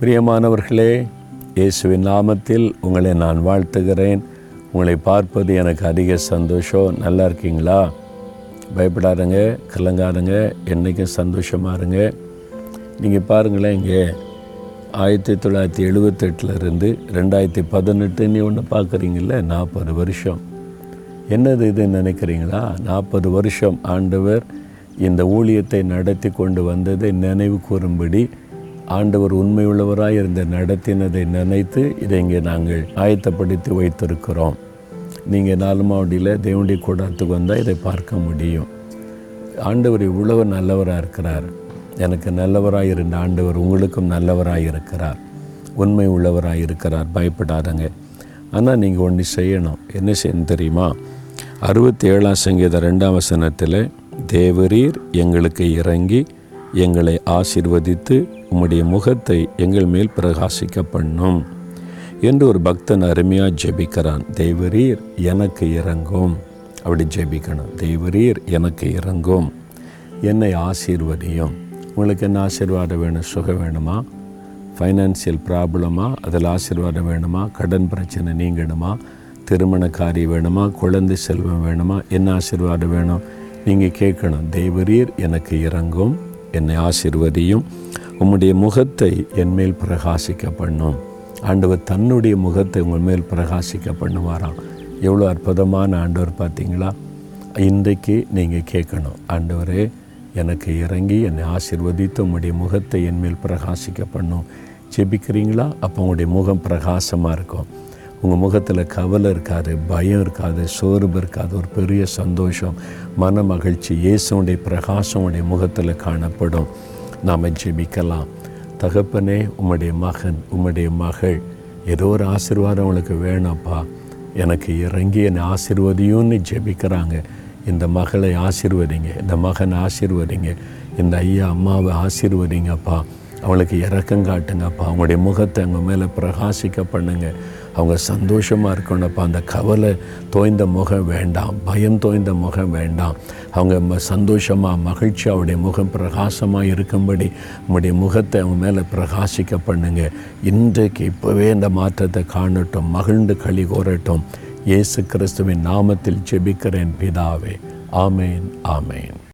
பிரியமானவர்களே இயேசுவின் நாமத்தில் உங்களை நான் வாழ்த்துகிறேன். உங்களை பார்ப்பது எனக்கு அதிக சந்தோஷம். நல்லா இருக்கீங்களா? பயப்படாதுங்க கலங்காதுங்க என்றைக்கும் சந்தோஷமாக இருங்க. நீங்கள் பாருங்களேன் இங்கே ஆயிரத்தி தொள்ளாயிரத்தி எழுபத்தெட்டுலேருந்து ரெண்டாயிரத்தி பதினெட்டுன்னு ஒன்று பார்க்குறீங்கள நாற்பது வருஷம். என்னது இது நினைக்கிறீங்களா? நாற்பது வருஷம் ஆண்டவர் இந்த ஊழியத்தை நடத்தி கொண்டு வந்ததை நினைவு கூறும்படி ஆண்டவர் உண்மையுள்ளவராய் இருந்த நடத்தினதை நினைத்து இதை இங்கே நாங்கள் ஆயத்தப்படுத்தி வைத்திருக்கிறோம். நீங்கள் நாலு மாவட்டியில் தேவண்டி கூடத்துக்கு வந்தால் இதை பார்க்க முடியும். ஆண்டவர் இவ்வளவு நல்லவராக இருக்கிறார். எனக்கு நல்லவராக இருந்த ஆண்டவர் உங்களுக்கும் நல்லவராக இருக்கிறார். உண்மை உள்ளவராக இருக்கிறார். பயப்படாதங்க. ஆனால் நீங்கள் ஒன்று செய்யணும். என்ன செய்யணும் தெரியுமா? அறுபத்தி ஏழாம் சங்கீத ரெண்டாம் வசனத்தில் தேவரீர் எங்களுக்கு இறங்கி எங்களை ஆசிர்வதித்து உம்முடைய முகத்தை எங்கள் மேல் பிரகாசிக்க பண்ணும் என்று ஒரு பக்தன் அருமையாக ஜெபிக்கிறான். தெய்வரீர் எனக்கு இறங்கும். அப்படி ஜெபிக்கணும். தெய்வரீர் எனக்கு இறங்கும். என்னை ஆசீர்வதியும். உங்களுக்கு என்ன ஆசீர்வாதம் வேணும்? சுகம் வேணுமா? ஃபைனான்சியல் ப்ராப்ளமா அதில் ஆசீர்வாதம் வேணுமா? கடன் பிரச்சனை நீங்கணுமா? திருமண காரியம் வேணுமா? குழந்தை செல்வம் வேணுமா? என்ன ஆசீர்வாதம் வேணும்? நீங்கள் கேட்கணும். தெய்வரீர் எனக்கு இறங்கும். என்னை ஆசிர்வதியும். உம்முடைய முகத்தை என் மேல் பிரகாசிக்க பண்ணும். ஆண்டவர் தன்னுடைய முகத்தை உங்கள் மேல் பிரகாசிக்க பண்ணுவாராம். எவ்வளோ அற்புதமான ஆண்டவர் பார்த்தீங்களா? இன்றைக்கு நீங்கள் கேட்கணும். ஆண்டவரே எனக்கு இறங்கி என்னை ஆசிர்வதித்து உங்களுடைய முகத்தை என் மேல் பிரகாசிக்க பண்ணும். ஜெபிக்கிறீங்களா? அப்போ உங்களுடைய முகம் பிரகாசமாக இருக்கும். உங்கள் முகத்தில் கவலை இருக்காது பயம் இருக்காது சோர்வு இருக்காது ஒரு பெரிய சந்தோஷம் மன மகிழ்ச்சி இயேசுடைய பிரகாசமுடைய முகத்தில் காணப்படும். நாம் ஜெபிக்கலாம். தகப்பனே உம்முடைய மகன் உம்முடைய மகள் ஏதோ ஒரு ஆசீர்வாதம் உங்களுக்கு வேணும்ப்பா. எனக்கு இறங்கி என்னை ஆசிர்வதியும்னு ஜெபிக்கிறாங்க. இந்த மகளை ஆசிர்வதிங்க இந்த மகனை ஆசிர்வதிங்க இந்த ஐயா அம்மாவை ஆசீர்வதிங்கப்பா. அவளுக்கு இறக்கம் காட்டுங்கப்பா. அவங்களுடைய முகத்தை அவங்க மேலே பிரகாசிக்க பண்ணுங்கள் அவங்க சந்தோஷமாக இருக்கணும்ப்பா அந்த கவலை தோய்ந்த முகம் வேண்டாம் பயம் தோய்ந்த முகம் வேண்டாம். அவங்க சந்தோஷமாக சந்தோஷமா மகிழ்ச்சி அவருடைய முகம் பிரகாசமாக இருக்கும்படி உங்களுடைய முகத்தை அவங்க மேலே பிரகாசிக்க பண்ணுங்க. இன்றைக்கு இப்போவே இந்த மாற்றத்தை காணட்டும் மகிழ்ந்து களி கோரட்டும். இயேசு கிறிஸ்துவின் நாமத்தில் ஜெபிக்கிறேன் பிதாவே. ஆமேன் ஆமேன்.